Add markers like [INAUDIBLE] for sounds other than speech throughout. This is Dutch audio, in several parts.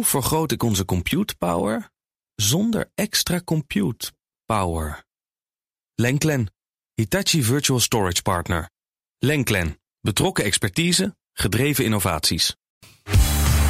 Hoe vergroot ik onze compute power zonder extra compute power? Lenklen, Hitachi Virtual Storage Partner. Lenklen, betrokken expertise, gedreven innovaties.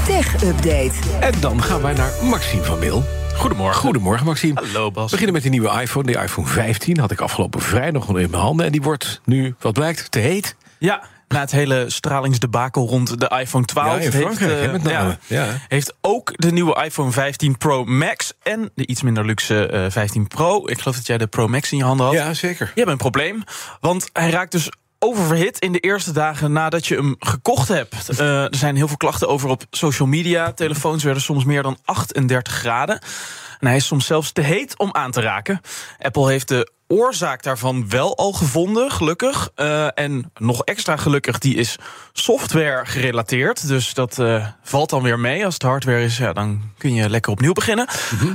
Tech Update. En dan gaan wij naar Maxime van Mil. Goedemorgen. Goedemorgen, Maxime. Hallo Bas. We beginnen met de nieuwe iPhone. De iPhone 15 had ik afgelopen vrijdag nog in mijn handen. En die wordt nu, wat blijkt, te heet. Ja, na het hele stralingsdebakel rond de iPhone 12... Ja, in Frankrijk, heeft, hè, eh, met name. ja, Ja. heeft ook de nieuwe iPhone 15 Pro Max... en de iets minder luxe eh, 15 Pro... ik geloof dat jij de Pro Max in je handen had... Ja, zeker. Je hebt een probleem, want hij raakt dus oververhit in de eerste dagen nadat je hem gekocht hebt. Eh, er zijn heel veel klachten over op social media. Telefoons werden soms meer dan 38 graden. En hij is soms zelfs te heet om aan te raken. Apple heeft de oorzaak daarvan wel al gevonden, gelukkig. Eh, en nog extra gelukkig, die is software gerelateerd. Dus dat eh, valt dan weer mee. Als het hardware is, ja, dan kun je lekker opnieuw beginnen.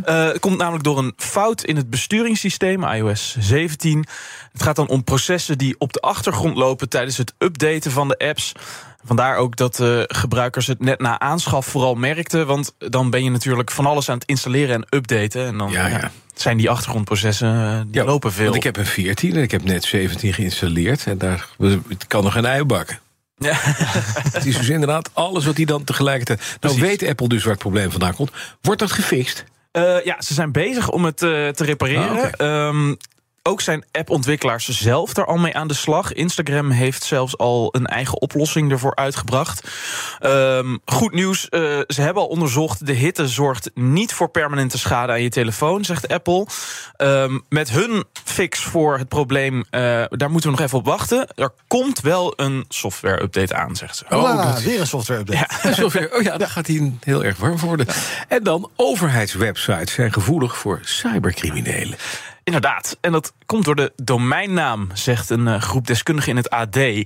Eh, het komt namelijk door een fout in het besturingssysteem, iOS 17. Het gaat dan om processen die op de achtergrond lopen tijdens het updaten van de apps. Vandaar ook dat eh, gebruikers het net na aanschaf vooral merkten. Want dan ben je natuurlijk van alles aan het installeren en updaten. En dan Ja, ja. ja, zijn die achtergrondprocessen, eh, die lopen veel. Want ik heb een 14 en ik heb net 17 geïnstalleerd. En daar ik kan nog een ui bakken. Ja. [LAUGHS] Het is dus inderdaad alles wat hij dan tegelijkertijd... Nou Precies. weet Apple dus waar het probleem vandaan komt. Wordt dat gefixt? Eh, ja, ze zijn bezig om het eh, te repareren. Ah, ook zijn appontwikkelaars zelf er al mee aan de slag. Instagram heeft zelfs al een eigen oplossing ervoor uitgebracht. Ehm, goed nieuws, eh, ze hebben al onderzocht... de hitte zorgt niet voor permanente schade aan je telefoon, zegt Apple. Ehm, met hun fix voor het probleem, eh, daar moeten we nog even op wachten. Er komt wel een software-update aan, zegt ze. Oh, dat weer een software update. Zover. Oh ja, daar gaat hij heel erg warm voor worden. En dan, overheidswebsites zijn gevoelig voor cybercriminelen. Inderdaad. En dat komt door de domeinnaam, zegt een eh, groep deskundigen in het AD. Eh,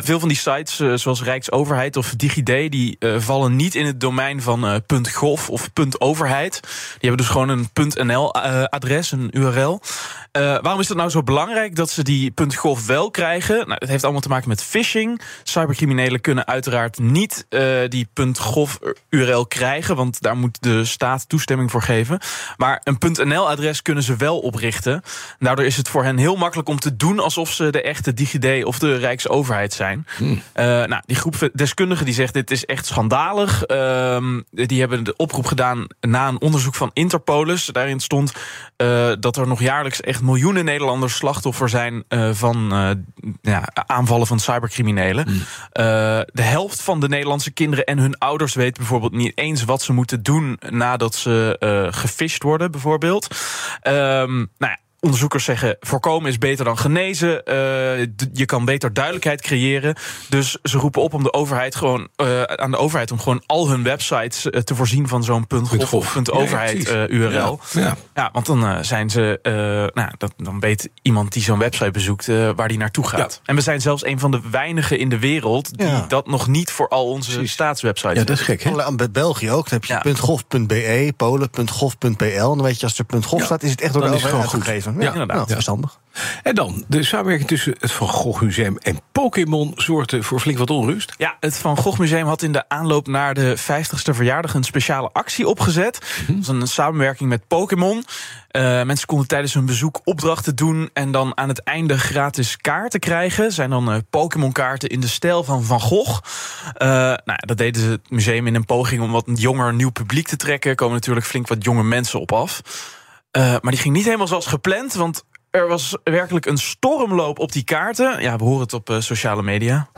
veel van die sites, eh, zoals Rijksoverheid of DigiD, die vallen niet in het domein van .gov of .overheid. Die hebben dus gewoon een .nl-adres, een URL. Waarom is het nou zo belangrijk dat ze die .gov wel krijgen? Nou, het heeft allemaal te maken met phishing. Cybercriminelen kunnen uiteraard niet die .gov-URL krijgen, want daar moet de staat toestemming voor geven. Maar een .nl-adres kunnen ze wel oprichten. Daardoor is het voor hen heel makkelijk om te doen alsof ze de echte DigiD of de Rijksoverheid zijn. Eh, nou, die groep deskundigen die zegt dit is echt schandalig. Ehm, die hebben de oproep gedaan na een onderzoek van Interpolis. Daarin stond eh, dat er nog jaarlijks echt miljoenen Nederlanders slachtoffer zijn eh, van ja, aanvallen van cybercriminelen. Eh, de helft van de Nederlandse kinderen en hun ouders weten bijvoorbeeld niet eens wat ze moeten doen nadat ze gefisht worden, bijvoorbeeld. Ehm, nou Onderzoekers zeggen voorkomen is beter dan genezen. Eh, je kan beter duidelijkheid creëren. Dus ze roepen op om de overheid gewoon eh, aan de overheid om gewoon al hun websites eh, te voorzien van zo'n .gov of .overheid Ja, eh. URL. Ja, ja. Ja, want dan zijn ze, eh, nou, dat, dan weet iemand die zo'n website bezoekt waar die naartoe gaat. Ja. En we zijn zelfs een van de weinigen in de wereld die Ja. dat nog niet voor al onze staatswebsites Ja, dat is gek, hè? Bij België ook. Dan heb je Ja. .gov.be, Polen.gov.pl. En dan weet je, als er .gov Ja, staat, is het echt door dan de overheid goed. Ja, inderdaad. Nou, verstandig. En dan, de samenwerking tussen het Van Gogh Museum en Pokémon zorgde voor flink wat onrust. Ja, het Van Gogh Museum had in de aanloop naar de 50ste verjaardag een speciale actie opgezet. Dat was een samenwerking met Pokémon. Eh, mensen konden tijdens hun bezoek opdrachten doen en dan aan het einde gratis kaarten krijgen. Zijn dan eh, Pokémon-kaarten in de stijl van Van Gogh. Eh, nou, dat deden ze het museum in een poging om wat jonger nieuw publiek te trekken. Er komen natuurlijk flink wat jonge mensen op af. Eh, maar die ging niet helemaal zoals gepland, want er was werkelijk een stormloop op die kaarten. Ja, we horen het op eh, sociale media.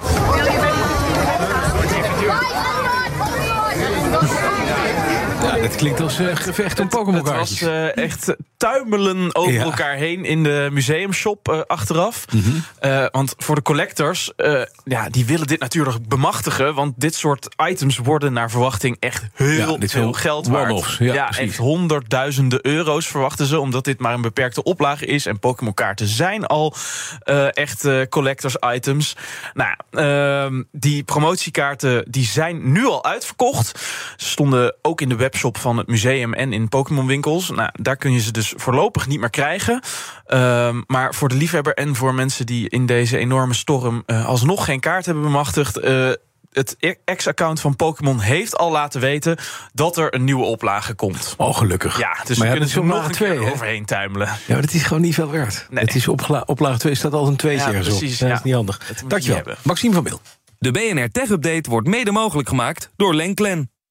Ja, dat klinkt als eh, gevecht om Pokémon Het was eh, echt tuimelen over Ja. elkaar heen in de museumshop eh, achteraf. Mhm. Want voor de collectors, ja, die willen dit natuurlijk bemachtigen. Want dit soort items worden naar verwachting echt heel Ja, veel geld waard. Ja, precies. echt honderdduizenden euro's verwachten ze. Omdat dit maar een beperkte oplage is. En Pokémon kaarten zijn al echt collectors items. Nou, ehm, die promotiekaarten die zijn nu al uitverkocht. Ze stonden ook in de webshop van het museum en in Pokémon winkels. Nou, daar kun je ze dus voorlopig niet meer krijgen. Ehm, maar voor de liefhebber en voor mensen die in deze enorme storm eh, alsnog geen kaart hebben bemachtigd. eh, het ex-account van Pokémon heeft al laten weten dat er een nieuwe oplage komt. Oh, gelukkig. Ja, dus Maar we ja, kunnen er nog een twee, keer overheen tuimelen. Ja, maar dat is gewoon niet veel waard. Nee. Het is oplage 2 staat al een tweetje Ja, precies, Ja, Dat ja. is niet handig. Dankjewel. Maxime van Mil. De BNR Tech Update wordt mede mogelijk gemaakt door Lenklen.